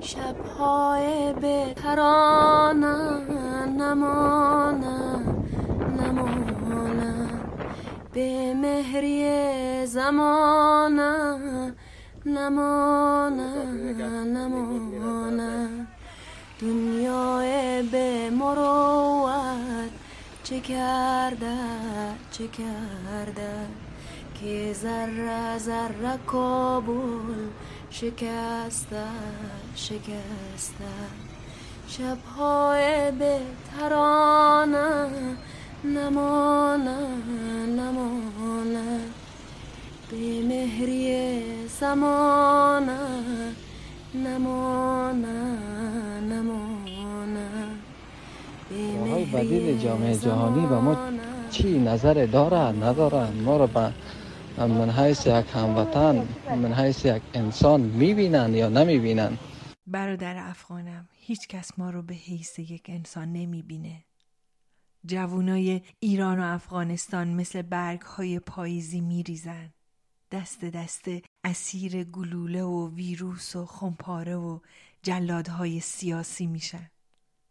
شبهای به ترانه نمانه نمانه به مهری زمانه نمانه نمانه دنیای به مروت چه کرده چه کرده که ذره ذره کابل شکسته شکسته شبهای به ترانه نمانه نمانه به مهری زمانه نمانه نمانه به بدیل جامعه جهانی و ما چی نظر داره نداره ما رو به من حیث یک هموطن من حیث یک انسان می‌بینن یا نمی‌بینن؟ برادر افغانم هیچ کس ما رو به حیث یک انسان نمی‌بینه. جوانای ایران و افغانستان مثل برگ های پاییزی میریزن. دست دست اسیر گلوله و ویروس و خمپاره و جلادهای سیاسی میشن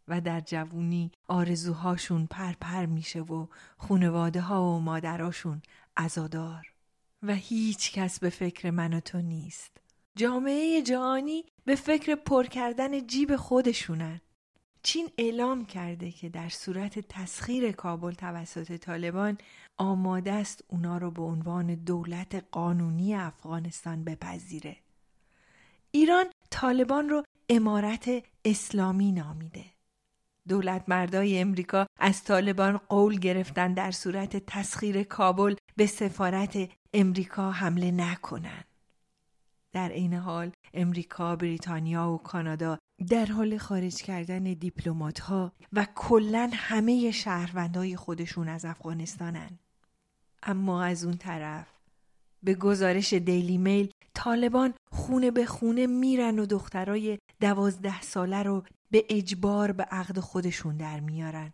و در جوونی آرزوهاشون پرپر میشه و خونواده ها و مادراشون ازادار و هیچ کس به فکر من و تو نیست جامعه جهانی به فکر پر کردن جیب خودشونن چین اعلام کرده که در صورت تسخیر کابل توسط طالبان آماده است اونا رو به عنوان دولت قانونی افغانستان بپذیره. ایران طالبان رو امارت اسلامی نامیده. دولت مردای امریکا از طالبان قول گرفتن در صورت تسخیر کابل به سفارت امریکا حمله نکنند. در این حال امریکا، بریتانیا و کانادا در حال خارج کردن دیپلمات ها و کلا همه شهروندای خودشون از افغانستانن. اما از اون طرف به گزارش دیلی میل طالبان خونه به خونه میرن و دخترای دوازده ساله رو به اجبار به عقد خودشون در میارن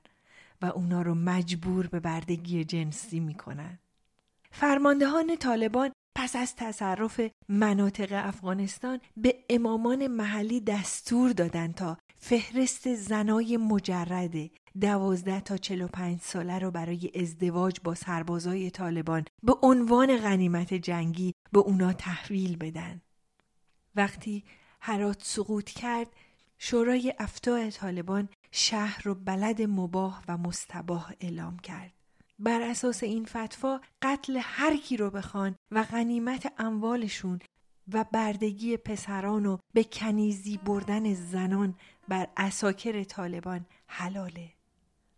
و اونا رو مجبور به بردگی جنسی می‌کنن. فرماندهان طالبان پس از تصرف مناطق افغانستان به امامان محلی دستور دادن تا فهرست زنای مجرد دوازده تا چل و پنج ساله رو برای ازدواج با سربازای طالبان به عنوان غنیمت جنگی به اونا تحویل بدن. وقتی هرات سقوط کرد شورای افتاع طالبان شهر رو بلد مباه و مستباه اعلام کرد. بر اساس این فتوا قتل هر کی رو بخوان و غنیمت اموالشون و بردگی پسران و به کنیزی بردن زنان بر اساکر طالبان حلاله.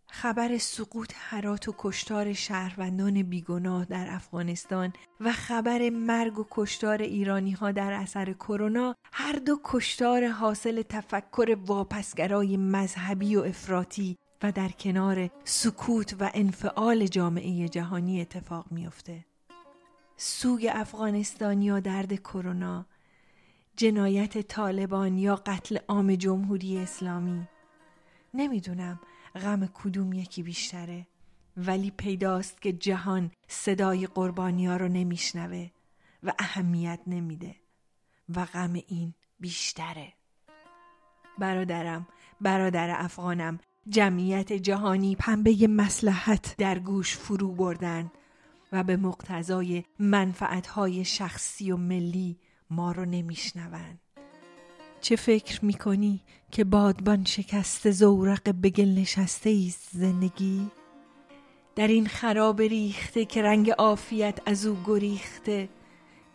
خبر سقوط حرات و کشتار شهروندان بیگناه در افغانستان و خبر مرگ و کشتار ایرانی ها در اثر کرونا هر دو کشتار حاصل تفکر واپسگرای مذهبی و افراطی و در کنار سکوت و انفعال جامعه جهانی اتفاق میافته. سوگ افغانستان یا درد کرونا، جنایت طالبان یا قتل عام جمهوری اسلامی نمی‌دونم غم کدوم یکی بیشتره. ولی پیداست که جهان صدای قربانی ها رو نمیشنوه و اهمیت نمیده و غم این بیشتره. برادرم برادر افغانم جمعیت جهانی پنبه مسلحت در گوش فرو بردن و به مقتضای منفعتهای شخصی و ملی ما رو نمیشنوند چه فکر می‌کنی که بادبان شکست زورق بگل نشسته است زندگی؟ در این خراب ریخته که رنگ عافیت از او گریخته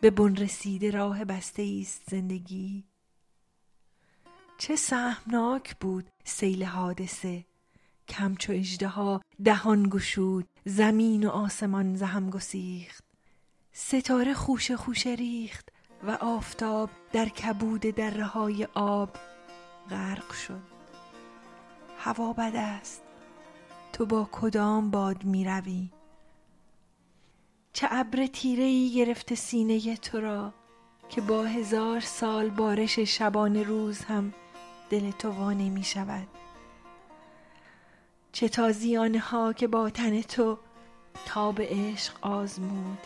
به بن رسیده راه بسته است زندگی چه سهمناک بود سیل حادثه کمچو اجده ها دهان گشود زمین و آسمان زهم گسیخت ستاره خوش خوش ریخت و آفتاب در کبود دره های آب غرق شد. هوا بد است. تو با کدام باد می روی چه ابر تیره ای گرفته سینه تو را که با هزار سال بارش شبان روز هم دل تو وانه می شود چه تازیانه ها که با تن تو تاب عشق آزمود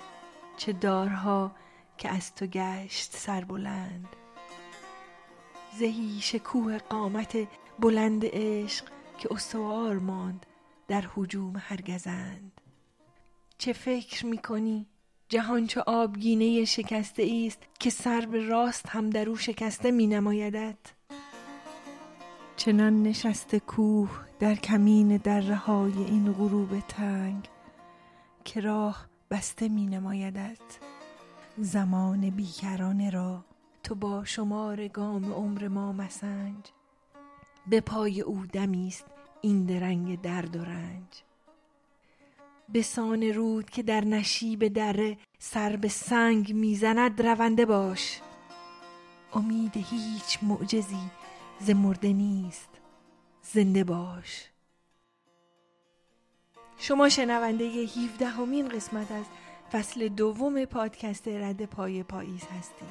چه دارها که از تو گشت سربلند زهی شکوه قامت بلند عشق که استوار ماند در حجوم هرگزند. چه فکر می‌کنی؟ جهان چه آبگینه شکسته است که سر به راست هم در او شکسته می نمایدد چنان نشسته کوه در کمین در های این غروب تنگ که راه بسته می نمایدد زمان بیکرانه را تو با شمار گام عمر ما مسنج. به پای او دمیست این درنگ درد و رنج. به سان رود که در نشیب دره سر به سنگ می‌زند رونده باش. امید هیچ معجزی ز مرده نیست زنده باش. شما شنونده 17 همین قسمت از فصل دوم پادکست رد پای پاییز هستید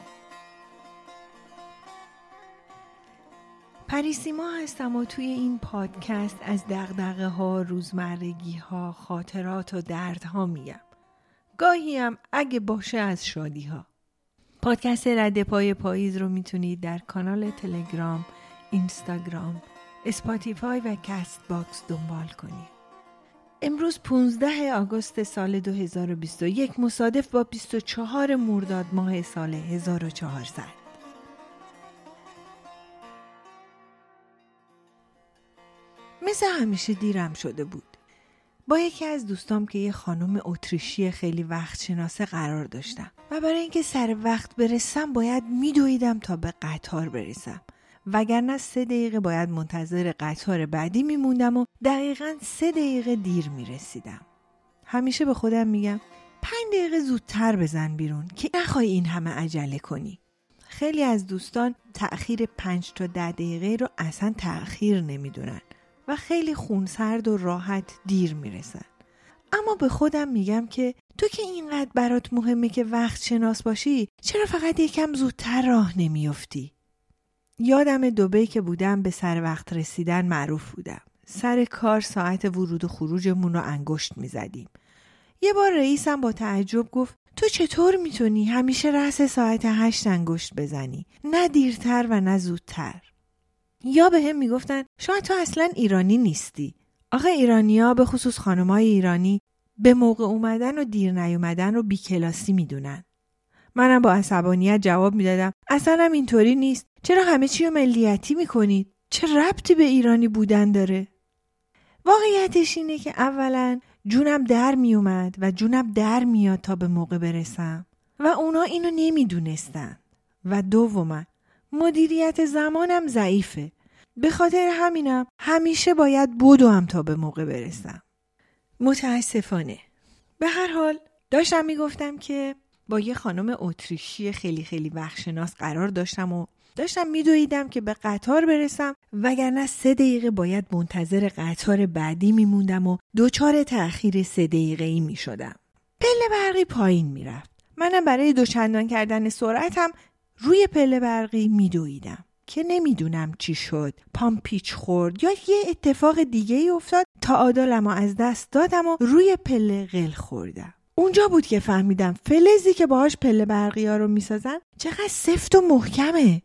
پریسیما هستم و توی این پادکست از دغدغه ها، روزمرگی ها، خاطرات و دردها میگم. گاهی هم اگه باشه از شادی ها. پادکست رد پای پاییز رو می‌تونید در کانال تلگرام، اینستاگرام، Spotify و Castbox دنبال کنید. امروز 15 آگوست سال 2021 مصادف با 24 مرداد ماه سال 1400 مثل همیشه دیرم شده بود. با یکی از دوستام که یه خانم اتریشی خیلی وقت شناسه قرار داشتم و برای اینکه سر وقت برسم باید میدویدم تا به قطار برسم وگرنه سه دقیقه باید منتظر قطار بعدی میموندم و دقیقا سه دقیقه دیر می‌رسیدم. همیشه به خودم میگم پنج دقیقه زودتر بزن بیرون که نخوای این همه عجله کنی. خیلی از دوستان تأخیر پنج تا ده دقیقه رو اصلا تأخیر نمی‌دونن و خیلی خونسرد و راحت دیر می‌رسن. اما به خودم میگم که تو که اینقدر برات مهمه که وقت شناس باشی چرا فقط یکم زودتر راه نمیافتی؟ یادم دوبه که بودم به سر وقت رسیدن معروف بودم. سر کار ساعت ورود و خروجمون رو انگشت می‌زدیم. یه بار رئیسم با تعجب گفت تو چطور می‌تونی همیشه رأس ساعت هشت انگشت بزنی؟ نه دیرتر و نه زودتر. یا به هم می‌گفتن شاید تو اصلا ایرانی نیستی آخه ایرانیا به خصوص خانمای ایرانی به موقع اومدن و دیر نیومدن رو بیکلاسی می‌دونن منم با عصبانیت جواب می‌دادم اصلا اینطوری نیست چرا همه چی رو ملیتی می‌کنید؟ چه ربطی به ایرانی بودن داره؟ واقعیتش اینه که اولا جونم در میومد و جونم در میاد تا به موقع برسم و اونا اینو نمی‌دونستن. و دوما مدیریت زمانم ضعیفه. به خاطر همینم همیشه باید هم تا به موقع برسم. متاسفانه. به هر حال داشتم می‌گفتم که با یه خانم اتریشی خیلی خیلی وقتشناس قرار داشتم و داشتم میدویدم که به قطار برسم وگرنه سه دقیقه باید منتظر قطار بعدی میموندم و دوچار تأخیر سه دقیقه ای می‌شدم. پله برقی پایین می‌رفت. منم برای دوچندان کردن سرعتم روی پله برقی میدویدم که نمی‌دونم چی شد. پام پیچ خورد یا یه اتفاق دیگه ای افتاد تا عادلم از دست دادم و روی پله قل خوردم. اونجا بود که فهمیدم فلزی که باهاش پله برقی ها رو می‌سازن چقدر سفت و محکمه.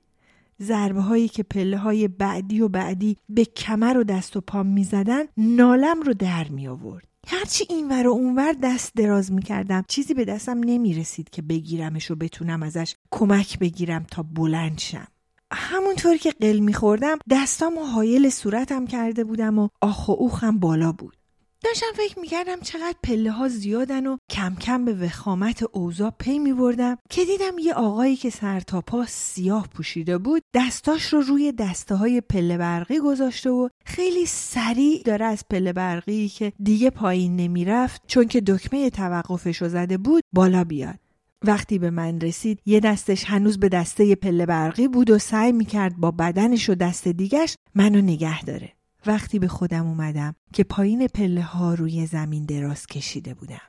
ضربه هایی که پله های بعدی و بعدی به کمر و دست و پام می‌زدن نالم رو در می آورد هرچی اینور و اونور دست دراز می‌کردم. چیزی به دستم نمی‌رسید که بگیرمش و بتونم ازش کمک بگیرم تا بلند شم. همونطور که قل میخوردم دستام و حایل صورتم کرده بودم و آخ و اوخم بالا بود. داشتم فکر می‌کردم چقدر پله ها زیادن و کم کم به وخامت اوضاع پی میبردم که دیدم یه آقایی که سر تا پا سیاه پوشیده بود دستاش رو روی دسته های پله برقی گذاشته و خیلی سریع داره از پله برقی که دیگه پایین نمی‌رفت چون که دکمه توقفش رو زده بود بالا بیاد وقتی به من رسید یه دستش هنوز به دسته پله برقی بود و سعی می‌کرد با بدنش و دست دیگش منو نگه داره. وقتی به خودم اومدم که پایین پله ها روی زمین دراز کشیده بودم.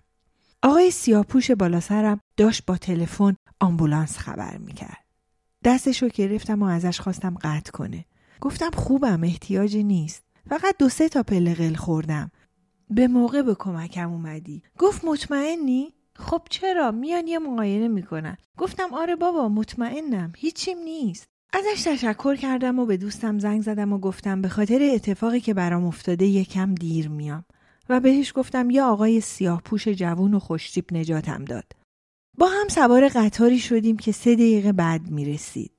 آقای سیاپوش بالا سرم داشت با تلفن آمبولانس خبر می‌کرد. دستشو گرفتم و ازش خواستم قطع کنه. گفتم خوبم احتیاجی نیست. فقط دو سه تا پله قل خوردم. به موقع به کمکم اومدی. گفت مطمئنی؟ خب چرا میان یه معاینه می‌کنن گفتم آره بابا مطمئنم هیچیم نیست ازش تشکر کردم و به دوستم زنگ زدم و گفتم به خاطر اتفاقی که برام افتاده یکم دیر میام و بهش گفتم یه آقای سیاه پوش جوون و خوشتیپ نجاتم داد. با هم سوار قطاری شدیم که سه دقیقه بعد می رسید.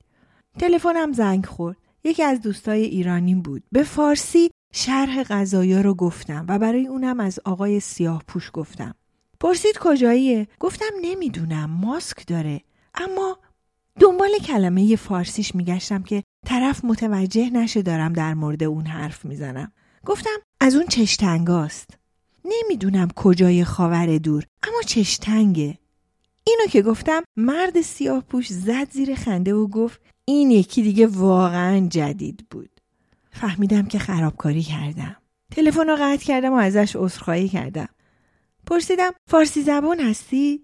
تلفنم زنگ خورد. یکی از دوستای ایرانیم بود. به فارسی شرح غذایا رو گفتم و برای اونم از آقای سیاه پوش گفتم. پرسید کجاییه؟ گفتم نمی‌دونم ماسک داره. اما دنبال کلمه فارسیش میگشتم که طرف متوجه نشه دارم در مورد اون حرف می‌زنم. گفتم از اون چشتنگاست. نمی‌دونم کجای خاور دور اما چشتنگه. اینو که گفتم مرد سیاه پوش زد زیر خنده و گفت این یکی دیگه واقعا جدید بود. فهمیدم که خرابکاری کردم. تلفن رو قطع کردم و ازش عذرخواهی کردم. پرسیدم فارسی زبان هستی؟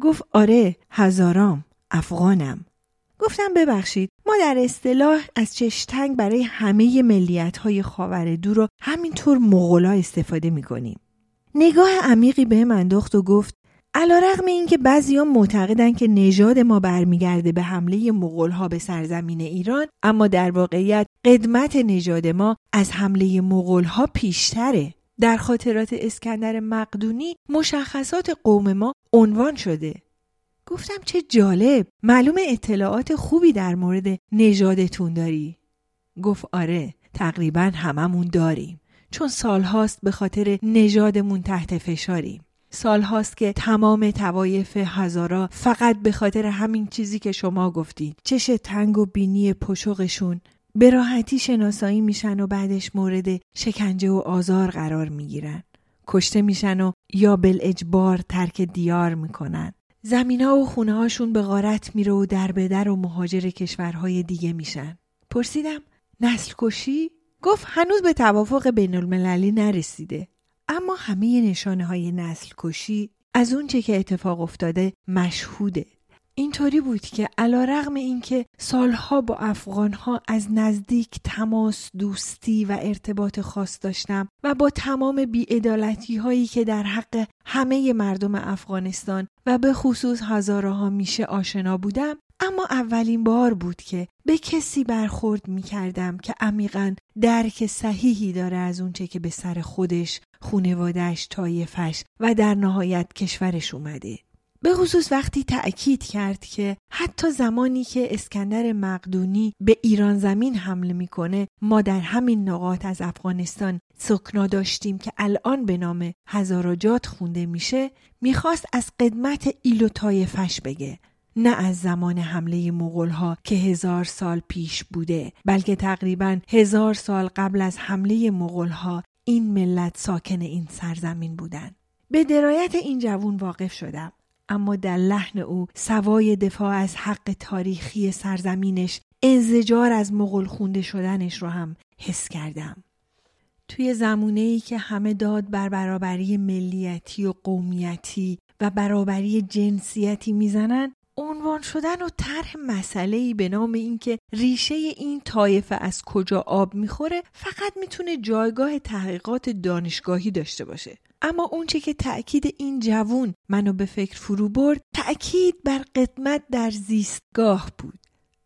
گفت آره هزارام افغانم. گفتم ببخشید ما در اصطلاح از چشتنگ برای همه ملیت های خاور دور رو همینطور مغلا استفاده می‌کنیم. نگاه عمیقی به من انداخت و گفت علا رقم این که بعضی معتقدن که نژاد ما برمیگرده به حمله مغول ها به سرزمین ایران اما در واقعیت قدمت نژاد ما از حمله مغول ها پیشتره. در خاطرات اسکندر مقدونی مشخصات قوم ما عنوان شده. گفتم چه جالب. معلوم اطلاعات خوبی در مورد نژادتون داری. گفت آره تقریبا هممون داریم. چون سالهاست به خاطر نژادمون تحت فشاریم. سالهاست که تمام توایف هزارا فقط به خاطر همین چیزی که شما گفتید چش تنگ و بینی پشوقشون. به راحتی شناسایی میشن و بعدش مورد شکنجه و آزار قرار می‌گیرن. کشته میشن و یا بالاجبار ترک دیار می‌کنن. زمینا و خونه هاشون به غارت میره و در به در و مهاجر کشورهای دیگه میشن. پرسیدم نسل کشی؟ گفت هنوز به توافق بین المللی نرسیده. اما همه نشانه های نسل کشی از اونچه که اتفاق افتاده مشهوده. اینطوری بود که علا رغم اینکه سالها با افغانها از نزدیک تماس دوستی و ارتباط خاص داشتم و با تمام بیعدالتی هایی که در حق همه مردم افغانستان و به خصوص هزارها میشه آشنا بودم اما اولین بار بود که به کسی برخورد می کردم که عمیقا درک صحیحی داره از اونچه که به سر خودش، خونوادش، تایفش و در نهایت کشورش اومده. به خصوص وقتی تأکید کرد که حتی زمانی که اسکندر مقدونی به ایران زمین حمله می‌کنه ما در همین نقاط از افغانستان سکنا داشتیم که الان به نام هزاراجات خونده میشه می‌خواست از قدمت ایل و طایفش بگه. نه از زمان حمله مغول ها که هزار سال پیش بوده بلکه تقریبا هزار سال قبل از حمله مغول ها این ملت ساکن این سرزمین بودن. به درایت این جوون واقف شدم. اما در لحن او سوای دفاع از حق تاریخی سرزمینش انزجار از مغل خونده شدنش رو هم حس کردم. توی زمونه ای که همه داد بر برابری ملیتی و قومیتی و برابری جنسیتی می‌زنن عنوان شدن و طرح مسئله ای به نام اینکه ریشه این طایفه از کجا آب می‌خوره فقط می‌تونه جایگاه تحقیقات دانشگاهی داشته باشه اما اونچه که تأکید این جوون منو به فکر فرو برد تأکید بر قدمت در زیستگاه بود.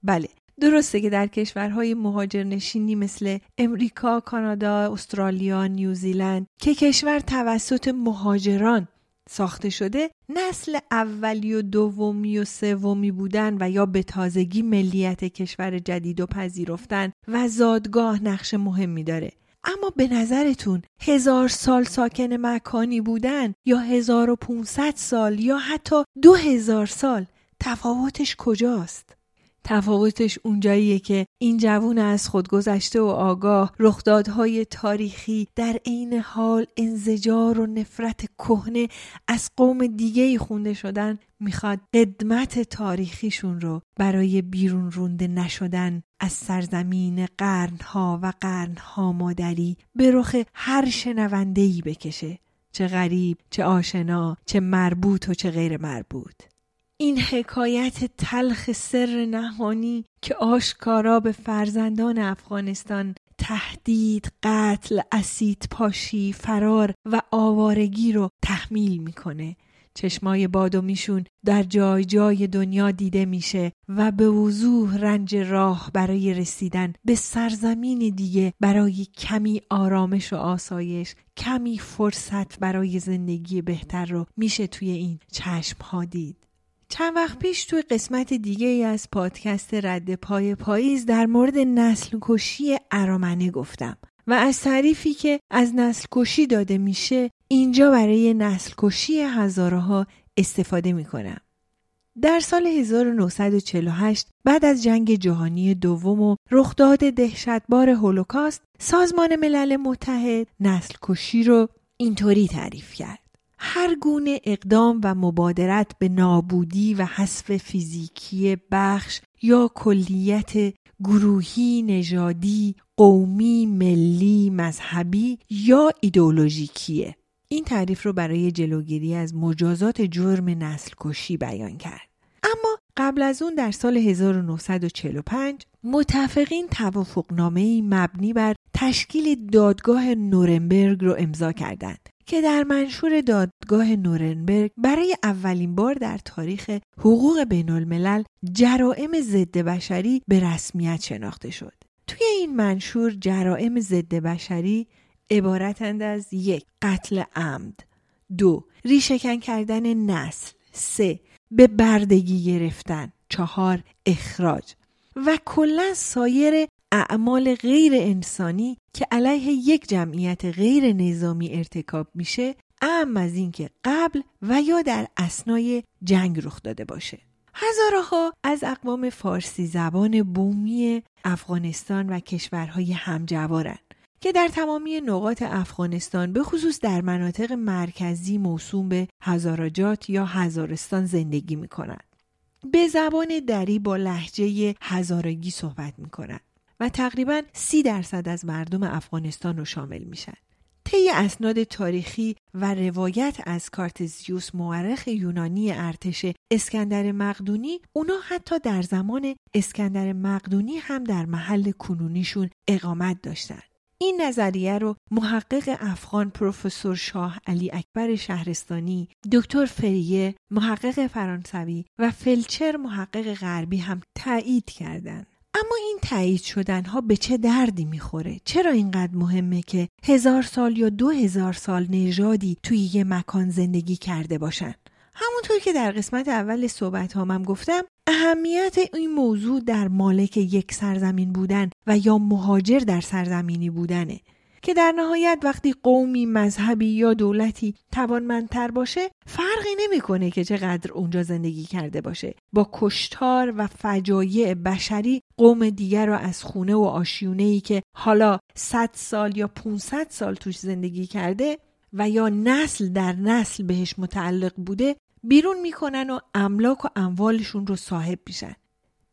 بله درسته که در کشورهای مهاجرنشینی مثل امریکا، کانادا، استرالیا، نیوزیلند که کشور توسط مهاجران ساخته شده نسل اولی و دومی و سومی بودن و یا به تازگی ملیت کشور جدید و پذیرفتن و زادگاه نقش مهمی داره. اما به نظرتون هزار سال ساکن مکانی بودن یا هزار و پونصد سال یا حتی دو هزار سال تفاوتش کجاست؟ تفاوتش اونجاییه که این جوون از خود گذشته و آگاه رخدادهای تاریخی در عین حال انزجار و نفرت کهنه از قوم دیگه خونده شدن می‌خواد قدمت تاریخیشون رو برای بیرون رونده نشدن از سرزمین قرنها و قرنها مادری به رخ هر شنوندهی بکشه. چه غریب چه آشنا چه مربوط و چه غیر مربوط این حکایت تلخ سر نهانی که آشکارا به فرزندان افغانستان تهدید، قتل، اسید پاشی، فرار و آوارگی رو تحمیل می‌کنه چشمای بادومیشون در جای جای دنیا دیده میشه و به وضوح رنج راه برای رسیدن به سرزمین دیگه برای کمی آرامش و آسایش کمی فرصت برای زندگی بهتر رو میشه توی این چشم ها دید. چند وقت پیش توی قسمت دیگه ای از پادکست رد پای پاییز در مورد نسل کشی ارامنه گفتم و از تعریفی که از نسل کشی داده میشه اینجا برای نسل کشی هزاره ها استفاده می‌کنم. در سال 1948 بعد از جنگ جهانی دوم و رخداد دهشتبار هولوکاست سازمان ملل متحد نسل کشی رو اینطوری تعریف کرد. هر گونه اقدام و مبادرت به نابودی و حذف فیزیکی بخش یا کلیت گروهی نژادی قومی ملی مذهبی یا ایدئولوژیکیه. این تعریف رو برای جلوگیری از مجازات جرم نسل کشی بیان کرد. اما قبل از اون در سال 1945 متفقین توافقنامه مبنی بر تشکیل دادگاه نورنبرگ رو امضا کردند. که در منشور دادگاه نورنبرگ برای اولین بار در تاریخ حقوق بین الملل جرائم ضد بشری به رسمیت شناخته شد. توی این منشور جرائم ضد بشری عبارتند از یک قتل عمد. دو ریشهکن کردن نسل. سه به بردگی گرفتن. چهار اخراج. و کلا سایر اعمال غیر انسانی که علیه یک جمعیت غیر نظامی ارتکاب میشه اهم از اینکه قبل و یا در اسنای جنگ رخ داده باشه هزارها از اقوام فارسی زبان بومی افغانستان و کشورهای همجوارند که در تمامی نقاط افغانستان به خصوص در مناطق مرکزی موسوم به هزاراجات یا هزارستان زندگی می کنند. به زبان دری با لحجه هزارگی صحبت می کنند. و تقریبا سی درصد از مردم افغانستان رو شامل میشن. طی اسناد تاریخی و روایت از کارتزیوس مورخ یونانی ارتش اسکندر مقدونی اونا حتی در زمان اسکندر مقدونی هم در محل کنونیشون اقامت داشتند. این نظریه رو محقق افغان پروفسور شاه علی اکبر شهرستانی، دکتر فریه، محقق فرانسوی و فلچر محقق غربی هم تایید کردند. اما این تایید شدن ها به چه دردی می‌خوره؟ چرا اینقدر مهمه که هزار سال یا دو هزار سال نژادی توی یه مکان زندگی کرده باشن؟ همونطور که در قسمت اول صحبت هامم گفتم اهمیت این موضوع در مالک یک سرزمین بودن و یا مهاجر در سرزمینی بودنه که در نهایت وقتی قومی مذهبی یا دولتی توانمندتر باشه فرقی نمی‌کنه که چقدر اونجا زندگی کرده باشه. با کشتار و فجایع بشری قوم دیگر را از خونه و آشیونه ای که حالا 100 سال یا 500 سال توش زندگی کرده و یا نسل در نسل بهش متعلق بوده بیرون می‌کنن و املاک و اموالشون رو صاحب میشن.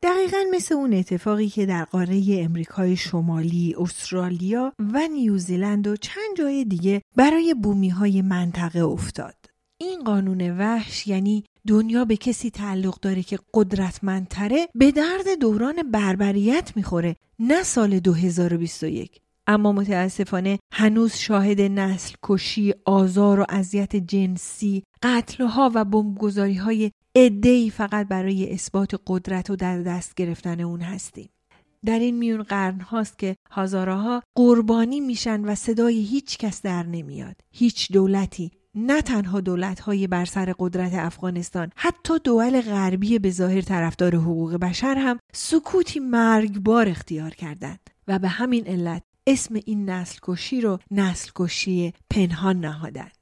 دقیقا مثل اون اتفاقی که در قاره امریکای شمالی، استرالیا و نیوزیلند و چند جای دیگه برای بومی های منطقه افتاد. این قانون وحش یعنی دنیا به کسی تعلق داره که قدرتمندتره به درد دوران بربریت می‌خوره نه سال 2021 اما متاسفانه هنوز شاهد نسل کشی، آزار و اذیت جنسی، قتلها و بمبگذاری های ای فقط برای اثبات قدرت و در دست گرفتن اون هستیم. در این میون قرن هاست که هزارها قربانی میشن و صدای هیچ کس در نمیاد. هیچ دولتی نه تنها دولت های بر سر قدرت افغانستان حتی دول غربی به ظاهر طرفدار حقوق بشر هم سکوتی مرگبار اختیار کردند و به همین علت اسم این نسل کشی رو نسل کشی پنهان نهادند.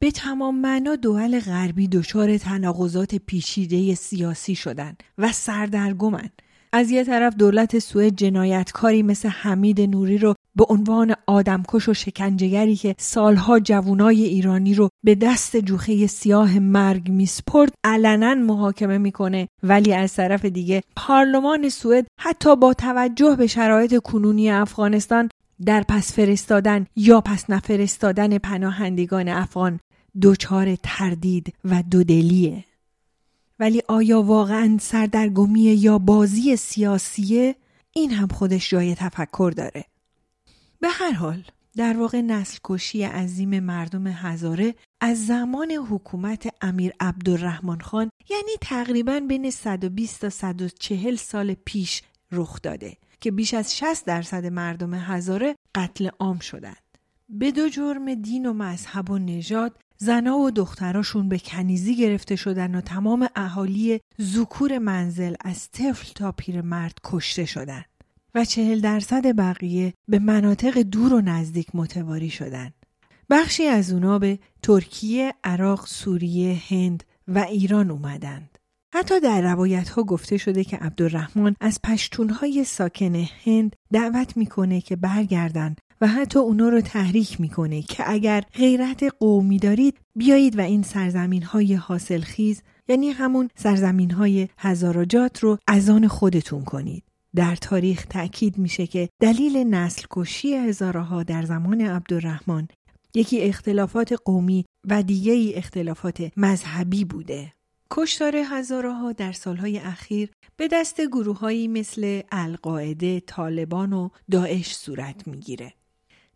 به تمام معنا دول غربی دچار تناقضات پیچیده سیاسی شدند و سردرگمن. از یه طرف دولت سوئد جنایتکاری مثل حمید نوری رو به عنوان آدمکش و شکنجهگری که سالها جوانای ایرانی رو به دست جوخه سیاه مرگ میسپرد علنا محاکمه می‌کنه. ولی از طرف دیگه پارلمان سوئد حتی با توجه به شرایط کنونی افغانستان در پس فرستادن یا پس نفرستادن پناهندگان افغان دچار تردید و دودلیه ولی آیا واقعا سردرگمی یا بازی سیاسیه؟ این هم خودش جای تفکر داره. به هر حال در واقع نسل کشی عظیم مردم هزاره از زمان حکومت امیر عبدالرحمن خان یعنی تقریبا بین 120 تا 140 سال پیش رخ داده که بیش از 60 درصد مردم هزاره قتل عام شدند. به دو جرم دین و مذهب و نژاد زنا و دختراشون به کنیزی گرفته شدن و تمام اهالی زکور منزل از طفل تا پیرمرد کشته شدند و چهل درصد بقیه به مناطق دور و نزدیک متواری شدند. بخشی از اونا به ترکیه، عراق، سوریه، هند و ایران اومدند. حتی در روایت ها گفته شده که عبدالرحمن از پشتونهای ساکن هند دعوت می‌کنه که برگردن و حتی اونا رو تحریک می‌کنه که اگر غیرت قومی دارید بیایید و این سرزمین های حاصل خیز یعنی همون سرزمین های هزاراجات رو از آن خودتون کنید. در تاریخ تأکید میشه که دلیل نسل کشی هزارها در زمان عبدالرحمن یکی اختلافات قومی و دیگه ای اختلافات مذهبی بوده. کشتار هزارها در سالهای اخیر به دست گروههایی مثل القاعده، طالبان و داعش صورت می‌گیره.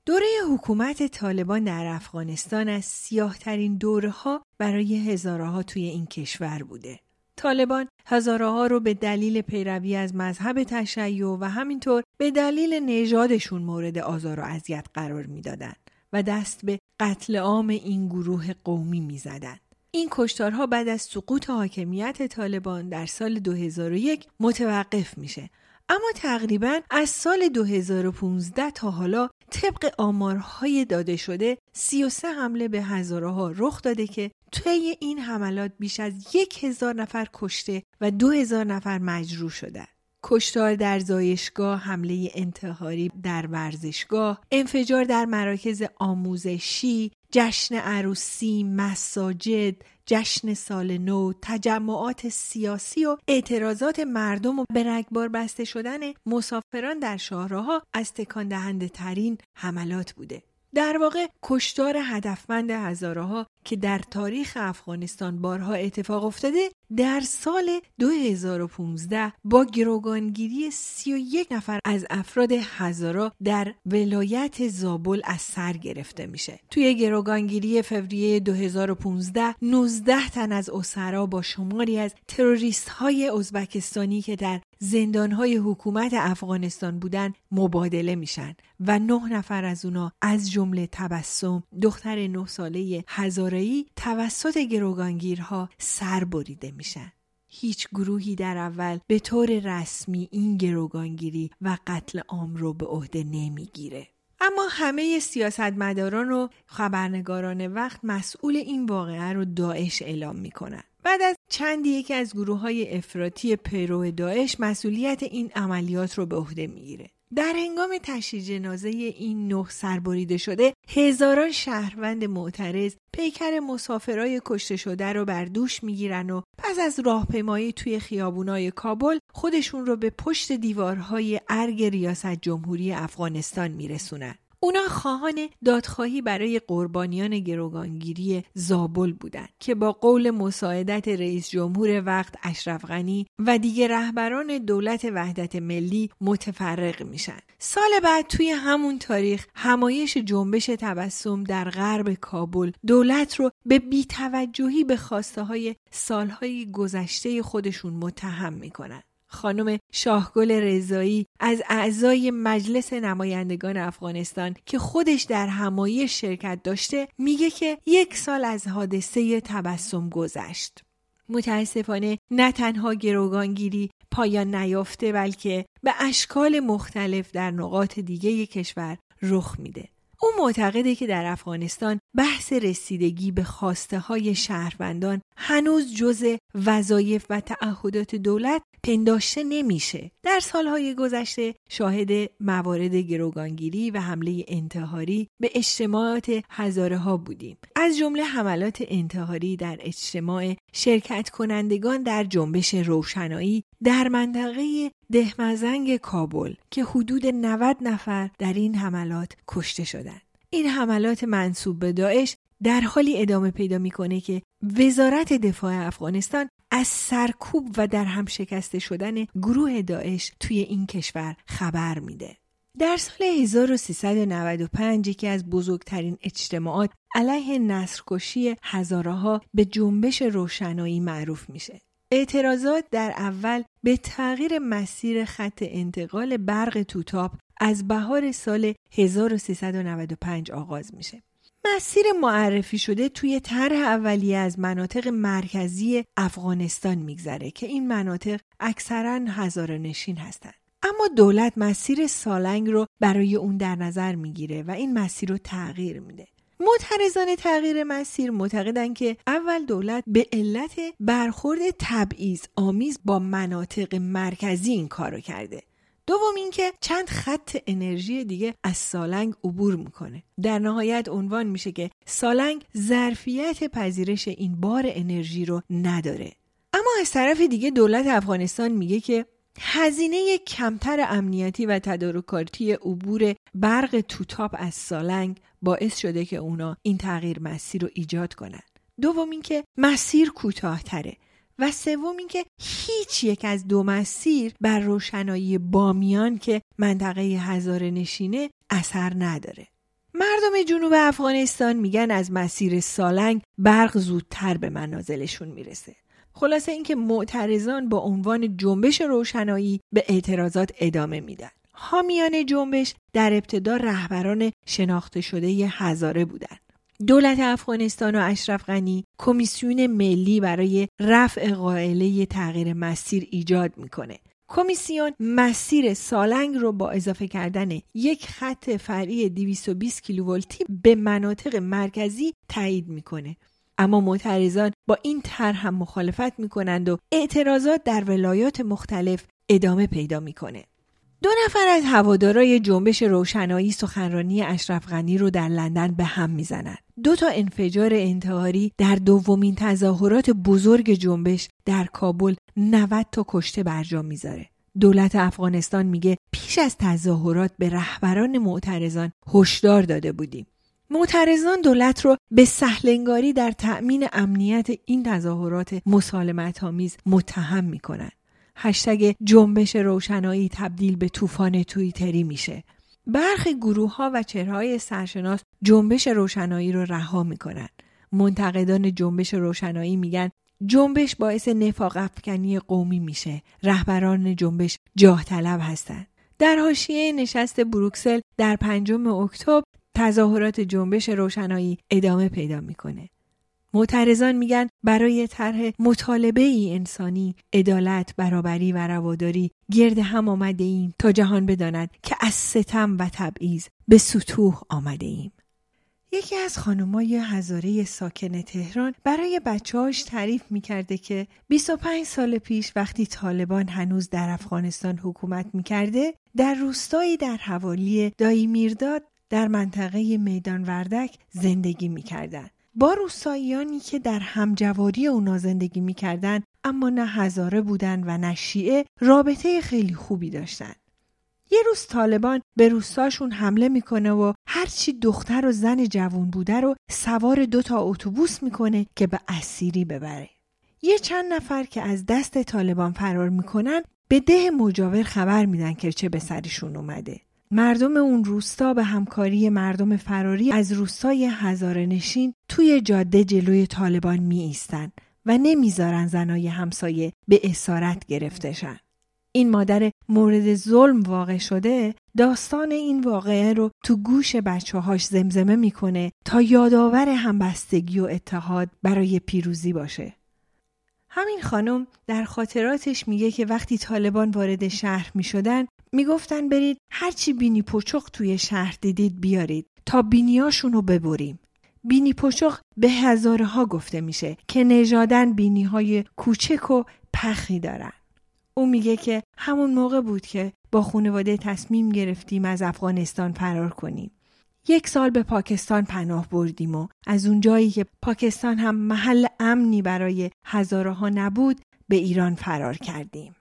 دوره حکومت طالبان در افغانستان از سیاهترین دوره ها برای هزارها توی این کشور بوده. طالبان هزارها رو به دلیل پیروی از مذهب تشیع و همینطور به دلیل نژادشون مورد آزار و اذیت قرار می‌دادند و دست به قتل عام این گروه قومی می‌زدند. این کشتارها بعد از سقوط حاکمیت طالبان در سال 2001 متوقف میشه اما تقریبا از سال 2015 تا حالا طبق آمارهای داده شده 33 حمله به هزارها رخ داده که طی این حملات بیش از یک هزار نفر کشته و دو هزار نفر مجروح شده. کشتار در زایشگاه، حمله انتحاری در ورزشگاه، انفجار در مراکز آموزشی، جشن عروسی، مساجد، جشن سال نو، تجمعات سیاسی و اعتراضات مردم و به بسته شدن مسافران در شاهراها از تکان دهنده ترین حملات بوده. در واقع کشتار هدفمند هزارها که در تاریخ افغانستان بارها اتفاق افتاده در سال 2015 با گروگانگیری 31 نفر از افراد هزارا در ولایت زابل از سر گرفته میشه. توی گروگانگیری فوریه 2015 19 تن از اسرا با شماری از تروریست های ازبکستانی که در زندانهای حکومت افغانستان بودن مبادله میشن و نه نفر از اونا از جمله تبسم دختر نه ساله هزارایی توسط گروگانگیرها سر بریده میشن. هیچ گروهی در اول به طور رسمی این گروگانگیری و قتل عام رو به عهده نمی‌گیره. اما همه سیاستمداران و خبرنگاران وقت مسئول این واقعه رو داعش اعلام می‌کنن. بعد از چندی یکی از گروه های افراطی پیرو داعش مسئولیت این عملیات رو به عهده می‌گیره. در هنگام تشییع جنازه این نه سربریده شده هزاران شهروند معترض پیکر مسافرای کشته شده رو بر دوش می‌گیرن و پس از راهپیمایی توی خیابونای کابل خودشون رو به پشت دیوارهای ارگ ریاست جمهوری افغانستان میرسونن. اونا خواهان دادخواهی برای قربانیان گروگانگیری زابل بودند که با قول مساعدت رئیس جمهور وقت اشرف غنی و دیگه رهبران دولت وحدت ملی متفرق میشن. سال بعد توی همون تاریخ همایش جنبش تبسم در غرب کابل دولت رو به بیتوجهی به خواسته های سالهای گذشته خودشون متهم می‌کنن. خانم شاهگل رضایی از اعضای مجلس نمایندگان افغانستان که خودش در همایش شرکت داشته میگه که یک سال از حادثه تبسم گذشت. متاسفانه نه تنها گروگانگیری پایان نیافته بلکه به اشکال مختلف در نقاط دیگه کشور رخ میده. او معتقده که در افغانستان بحث رسیدگی به خواسته های شهروندان هنوز جز وظایف و تعهدات دولت پنداشته نمیشه. در سالهای گذشته شاهد موارد گروگانگیری و حمله انتحاری به اجتماعات هزاره ها بودیم. از جمله حملات انتحاری در اجتماع شرکت کنندگان در جنبش روشنایی در منطقه دهمزنگ کابل که حدود 90 نفر در این حملات کشته شدند. این حملات منصوب به داعش در حالی ادامه پیدا می‌کنه که وزارت دفاع افغانستان از سرکوب و در هم شکسته شدن گروه داعش توی این کشور خبر میده. در سال 1395 یکی از بزرگترین اجتماعات علیه نسرکشی هزاره ها به جنبش روشنایی معروف میشه. اعتراضات در اول به تغییر مسیر خط انتقال برق توتاپ از بهار سال 1395 آغاز میشه. مسیر معرفی شده توی طرح اولیه از مناطق مرکزی افغانستان میگذره که این مناطق اکثرا هزار نشین هستند. اما دولت مسیر سالنگ رو برای اون در نظر می‌گیره و این مسیر رو تغییر میده. معترضان تغییر مسیر معتقدند که اول دولت به علت برخورد تبعیض آمیز با مناطق مرکزی این کارو کرده. دوم اینکه چند خط انرژی دیگه از سالنگ عبور می‌کنه. در نهایت عنوان میشه که سالنگ ظرفیت پذیرش این بار انرژی رو نداره. اما از طرف دیگه دولت افغانستان میگه که هزینه کمتر امنیتی و تدارکاتی عبور برق توتاپ از سالنگ باعث شده که اونا این تغییر مسیر رو ایجاد کنند. دوم اینکه مسیر کوتاهتره و سوم اینکه هیچ یک از دو مسیر بر روشنایی بامیان که منطقه هزار نشینه اثر نداره. مردم جنوب افغانستان میگن از مسیر سالنگ برق زودتر به منازلشون می‌رسه. خلاصه اینکه معترضان با عنوان جنبش روشنایی به اعتراضات ادامه میدن. حامیان جنبش در ابتدا رهبران شناخته شده ی هزاره بودند. دولت افغانستان و اشرف غنی کمیسیون ملی برای رفع قائله تغییر مسیر ایجاد می‌کنه. کمیسیون مسیر سالنگ رو با اضافه کردن یک خط فرعی 220 کیلوولتی به مناطق مرکزی تایید می‌کنه. اما معترضان با این طرح هم مخالفت می‌کنند و اعتراضات در ولایات مختلف ادامه پیدا می‌کنه. دو نفر از هوادارای جنبش روشنایی سخنرانی اشرف غنی رو در لندن به هم می‌زنند. دو تا انفجار انتحاری در دومین تظاهرات بزرگ جنبش در کابل 90 تا کشته برجام می‌ذاره. دولت افغانستان میگه پیش از تظاهرات به رهبران معترضان هشدار داده بودیم. معترضان دولت رو به سهلنگاری در تأمین امنیت این تظاهرات مسالمت آمیز متهم می‌کنند. هشتگ جنبش روشنایی تبدیل به طوفان تویتری میشه. برخی گروه ها و چهرهای سرشناس جنبش روشنایی رو رها می‌کنن. منتقدان جنبش روشنایی میگن جنبش باعث نفاق افکنی قومی میشه. رهبران جنبش جاه طلب هستند. در حاشیه نشست بروکسل در پنجم اکتبر تظاهرات جنبش روشنایی ادامه پیدا می‌کنه. معترضان میگن برای طرح مطالبه ای انسانی، عدالت، برابری و رواداری گرد هم آمده ایم تا جهان بداند که از ستم و تبعیض به سطوح آمده ایم. یکی از خانمای هزاره ساکن تهران برای بچهاش تعریف می‌کرده که 25 سال پیش وقتی طالبان هنوز در افغانستان حکومت می‌کرده در روستایی در حوالی دایی میرداد در منطقه میدان وردک زندگی می‌کردند. با روستاییانی که در همجواری اونا زندگی می‌کردن اما نه هزاره بودن و نه شیعه رابطه خیلی خوبی داشتن. یه روز طالبان به روستاشون حمله می‌کنه و هرچی دختر و زن جوون بوده رو سوار دو تا اتوبوس می‌کنه که به اسیری ببره. یه چند نفر که از دست طالبان فرار می‌کنن به ده مجاور خبر میدن که چه به سرشون اومده. مردم اون روستا به همکاری مردم فراری از روستای هزاره نشین توی جاده جلوی طالبان می ایستن و نمی‌ذارن زنای همسایه به اسارت گرفته شن. این مادر مورد ظلم واقع شده داستان این واقعه رو تو گوش بچه هاش زمزمه می‌کنه تا یادآور همبستگی و اتحاد برای پیروزی باشه. همین خانم در خاطراتش میگه که وقتی طالبان وارد شهر می شدن می‌گفتن برید هرچی بینی پچق توی شهر دیدید بیارید تا بینیاشون رو ببریم. بینی پچق به هزاره ها گفته میشه که نژادن بینی های کوچک و پخی دارن. او میگه که همون موقع بود که با خانواده تصمیم گرفتیم از افغانستان فرار کنیم. یک سال به پاکستان پناه بردیم و از اون جایی که پاکستان هم محل امنی برای هزاره ها نبود به ایران فرار کردیم.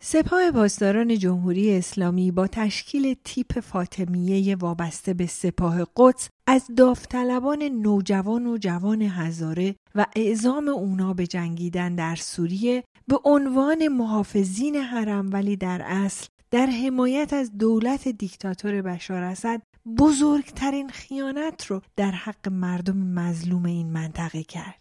سپاه پاسداران جمهوری اسلامی با تشکیل تیپ فاطمیه وابسته به سپاه قدس از داوطلبان نوجوان و جوان هزاره و اعزام اونا به جنگیدن در سوریه به عنوان محافظین حرم ولی در اصل در حمایت از دولت دیکتاتور بشار اسد بزرگترین خیانت رو در حق مردم مظلوم این منطقه کرد.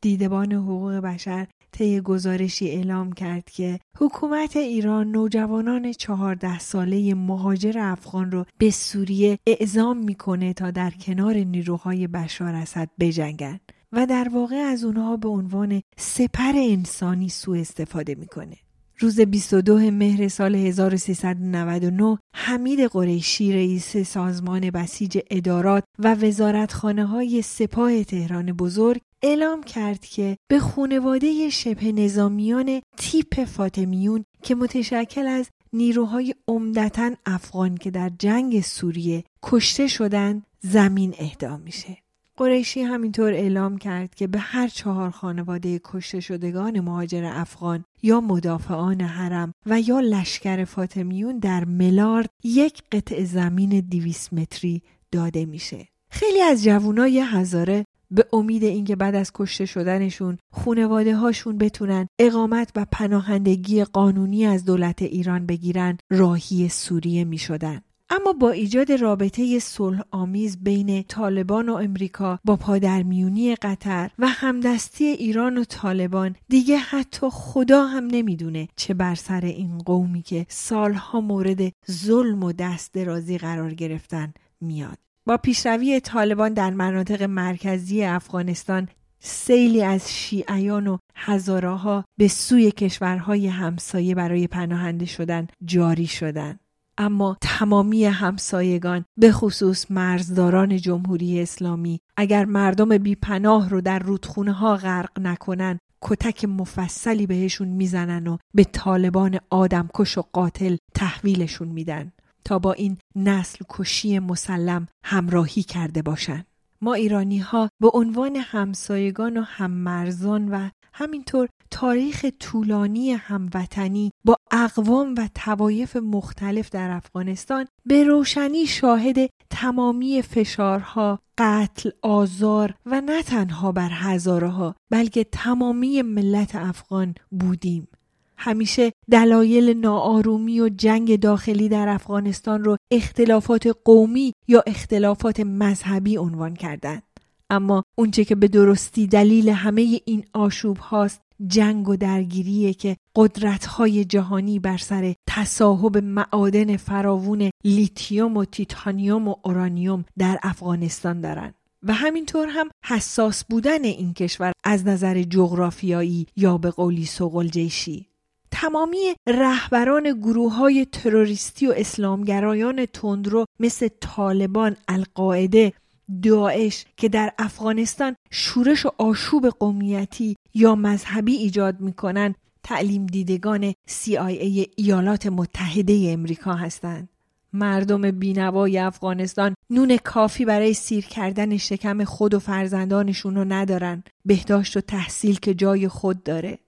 دیدبان حقوق بشر طی گزارشی اعلام کرد که حکومت ایران نوجوانان چهارده ساله مهاجر افغان رو به سوریه اعزام می‌کنه تا در کنار نیروهای بشار اسد بجنگن و در واقع از اونها به عنوان سپر انسانی سوء استفاده می‌کنه. روز 22 مهر سال 1399 حمید قریشی رئیس سازمان بسیج ادارات و وزارتخانه های سپاه تهران بزرگ اعلام کرد که به خونواده شبه نظامیان تیپ فاطمیون که متشکل از نیروهای عمدتا افغان که در جنگ سوریه کشته شدند زمین اهدا میشه. قریشی همینطور اعلام کرد که به هر چهار خانواده کشته شدگان مهاجر افغان یا مدافعان حرم و یا لشکر فاطمیون در ملارد یک قطع زمین دیویس متری داده میشه. خیلی از جوانای هزاره به امید اینکه بعد از کشته شدنشون خونواده هاشون بتونن اقامت و پناهندگی قانونی از دولت ایران بگیرن راهی سوریه می شدن. اما با ایجاد رابطه صلح آمیز بین طالبان و امریکا با پادرمیونی قطر و همدستی ایران و طالبان دیگه حتی خدا هم نمی‌دونه چه بر سر این قومی که سالها مورد ظلم و دست درازی قرار گرفتن میاد با پیشروی طالبان در مناطق مرکزی افغانستان سیلی از شیعیان و هزاراها به سوی کشورهای همسایه برای پناهنده شدن جاری شدند. اما تمامی همسایگان به خصوص مرزداران جمهوری اسلامی اگر مردم بیپناه رو در رودخونه ها غرق نکنن کتک مفصلی بهشون می‌زنن و به طالبان آدمکش و قاتل تحویلشون میدن تا با این نسل کشی مسلم همراهی کرده باشند. ما ایرانی ها به عنوان همسایگان و هممرزان و همینطور تاریخ طولانی هموطنی با اقوام و توایف مختلف در افغانستان به روشنی شاهد تمامی فشارها، قتل، آزار و نه تنها بر هزارها بلکه تمامی ملت افغان بودیم. همیشه دلایل ناآرومی و جنگ داخلی در افغانستان رو اختلافات قومی یا اختلافات مذهبی عنوان کردند. اما اونچه که به درستی دلیل همه این آشوب هاست جنگ و درگیریه که قدرت های جهانی بر سر تصاحب معادن فراوون لیتیوم و تیتانیوم و اورانیوم در افغانستان دارند. و همینطور هم حساس بودن این کشور از نظر جغرافیایی یا به قولی سغلجیشی تمامی رهبران گروه های تروریستی و اسلامگرایان تندرو مثل طالبان، القاعده، داعش که در افغانستان شورش و آشوب قومیتی یا مذهبی ایجاد می‌کنند تعلیم دیدگان CIA ایالات متحده امریکا هستند. مردم بینوای افغانستان نون کافی برای سیر کردن شکم خود و فرزندانشون رو ندارن بهداشت و تحصیل که جای خود داره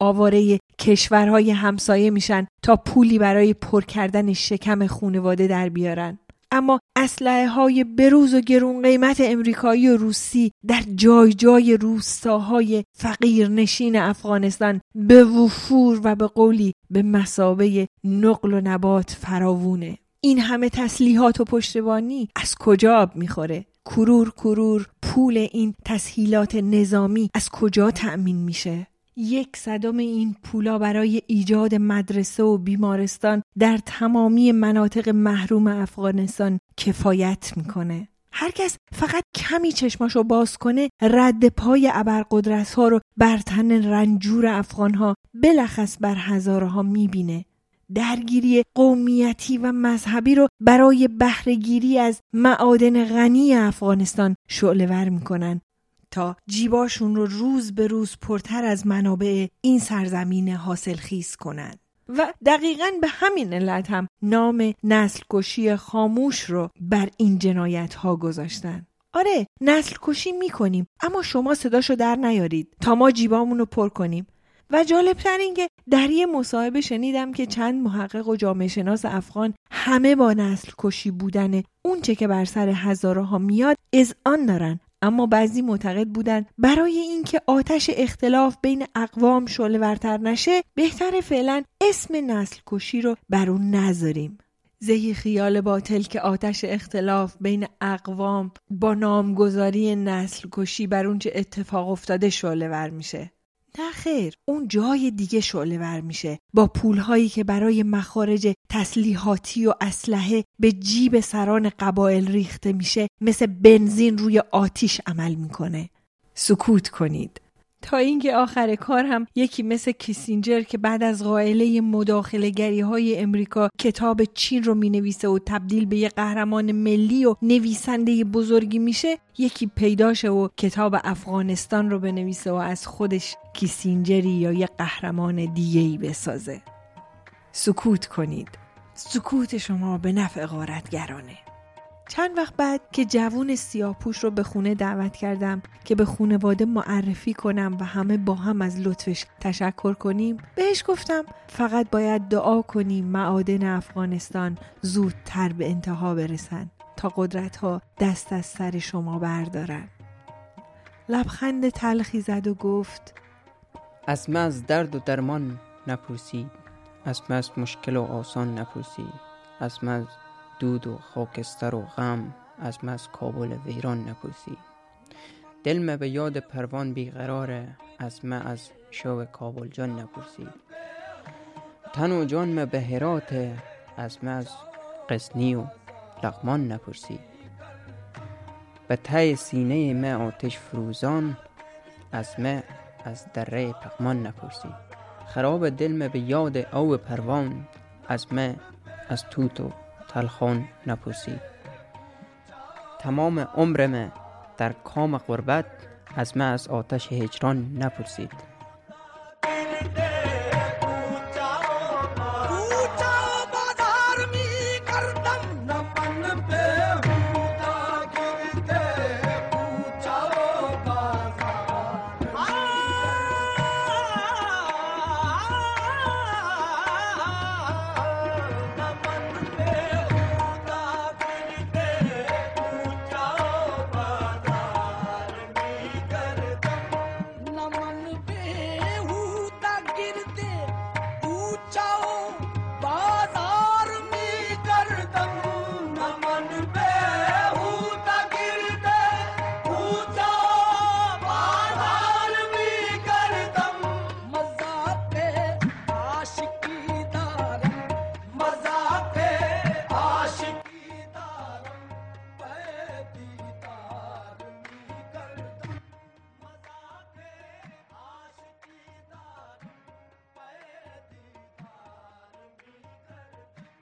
آواره کشورهای همسایه میشن تا پولی برای پر کردن شکم خونواده در بیارن. اما اسلحه های بروز و گرون قیمت امریکایی و روسی در جای جای روستاهای فقیر نشین افغانستان به وفور و به قولی به مسابه نقل و نبات فراوونه. این همه تسلیحات و پشتبانی از کجا آب می‌خوره؟ کرور کرور پول این تسهیلات نظامی از کجا تأمین میشه؟ یک صدم این پولا برای ایجاد مدرسه و بیمارستان در تمامی مناطق محروم افغانستان کفایت می‌کنه. هر کس فقط کمی چشماشو باز کنه رد پای ابرقدرت ها رو بر تن رنجور افغان ها بلخص بر هزارها می‌بینه. درگیری قومیتی و مذهبی رو برای بهرهگیری از معادن غنی افغانستان شعله می‌کنن. تا جیباشون رو روز به روز پرتر از منابع این سرزمین حاصل خیز کنند. و دقیقا به همین علت هم نام نسل کشی خاموش رو بر این جنایت ها گذاشتن. آره نسل کشی می‌کنیم اما شما صداشو در نیارید تا ما جیبامون رو پر کنیم و جالبتر این که در یه مصاحبه شنیدم که چند محقق و جامعه شناس افغان همه با نسل کشی بودن اونچه که بر سر هزاره ها میاد از آن دارن اما بعضی معتقد بودند برای اینکه آتش اختلاف بین اقوام شعله ورتر نشه بهتر فعلا اسم نسل کشی رو بر اون نذاریم. زهی خیال باطل که آتش اختلاف بین اقوام با نامگذاری نسل کشی بر اونچه اتفاق افتاده شعله ور میشه. نه خیر اون جای دیگه شعله ور میشه. با پولهایی که برای مخارج تسلیحاتی و اسلحه به جیب سران قبایل ریخته میشه مثل بنزین روی آتیش عمل می‌کنه. سکوت کنید. تا اینکه آخر کار هم یکی مثل کیسینجر که بعد از قائله مداخله گری های امریکا کتاب چین رو می نویسه و تبدیل به یه قهرمان ملی و نویسنده بزرگی میشه یکی پیداشه و کتاب افغانستان رو بنویسه و از خودش کیسینجری یا یه قهرمان دیگه ای بسازه. سکوت کنید. سکوت شما به نفع غارتگرانه. چند وقت بعد که جوون سیاپوش رو به خونه دعوت کردم که به خونواده معرفی کنم و همه با هم از لطفش تشکر کنیم بهش گفتم فقط باید دعا کنیم معادن افغانستان زودتر به انتها برسن تا قدرت ها دست از سر شما بردارن. لبخند تلخی زد و گفت از من از درد و درمان نپرسید از من از مشکل و آسان نپرسید از من دود و خاکستر و غم از من از کابل ویران نپرسی دل ما به یاد پروان بیقراره از من از شو کابل جان نپرسی تن و جان ما به هرات از من از قسنی و لغمان نپرسی به تای سینه ما آتش فروزان از ما از دره پقمان نپرسی خراب دل ما به یاد او پروان از ما از توت و تلخان نپرسید تمام عمرم در کام غربت از من از آتش هجران نپرسید.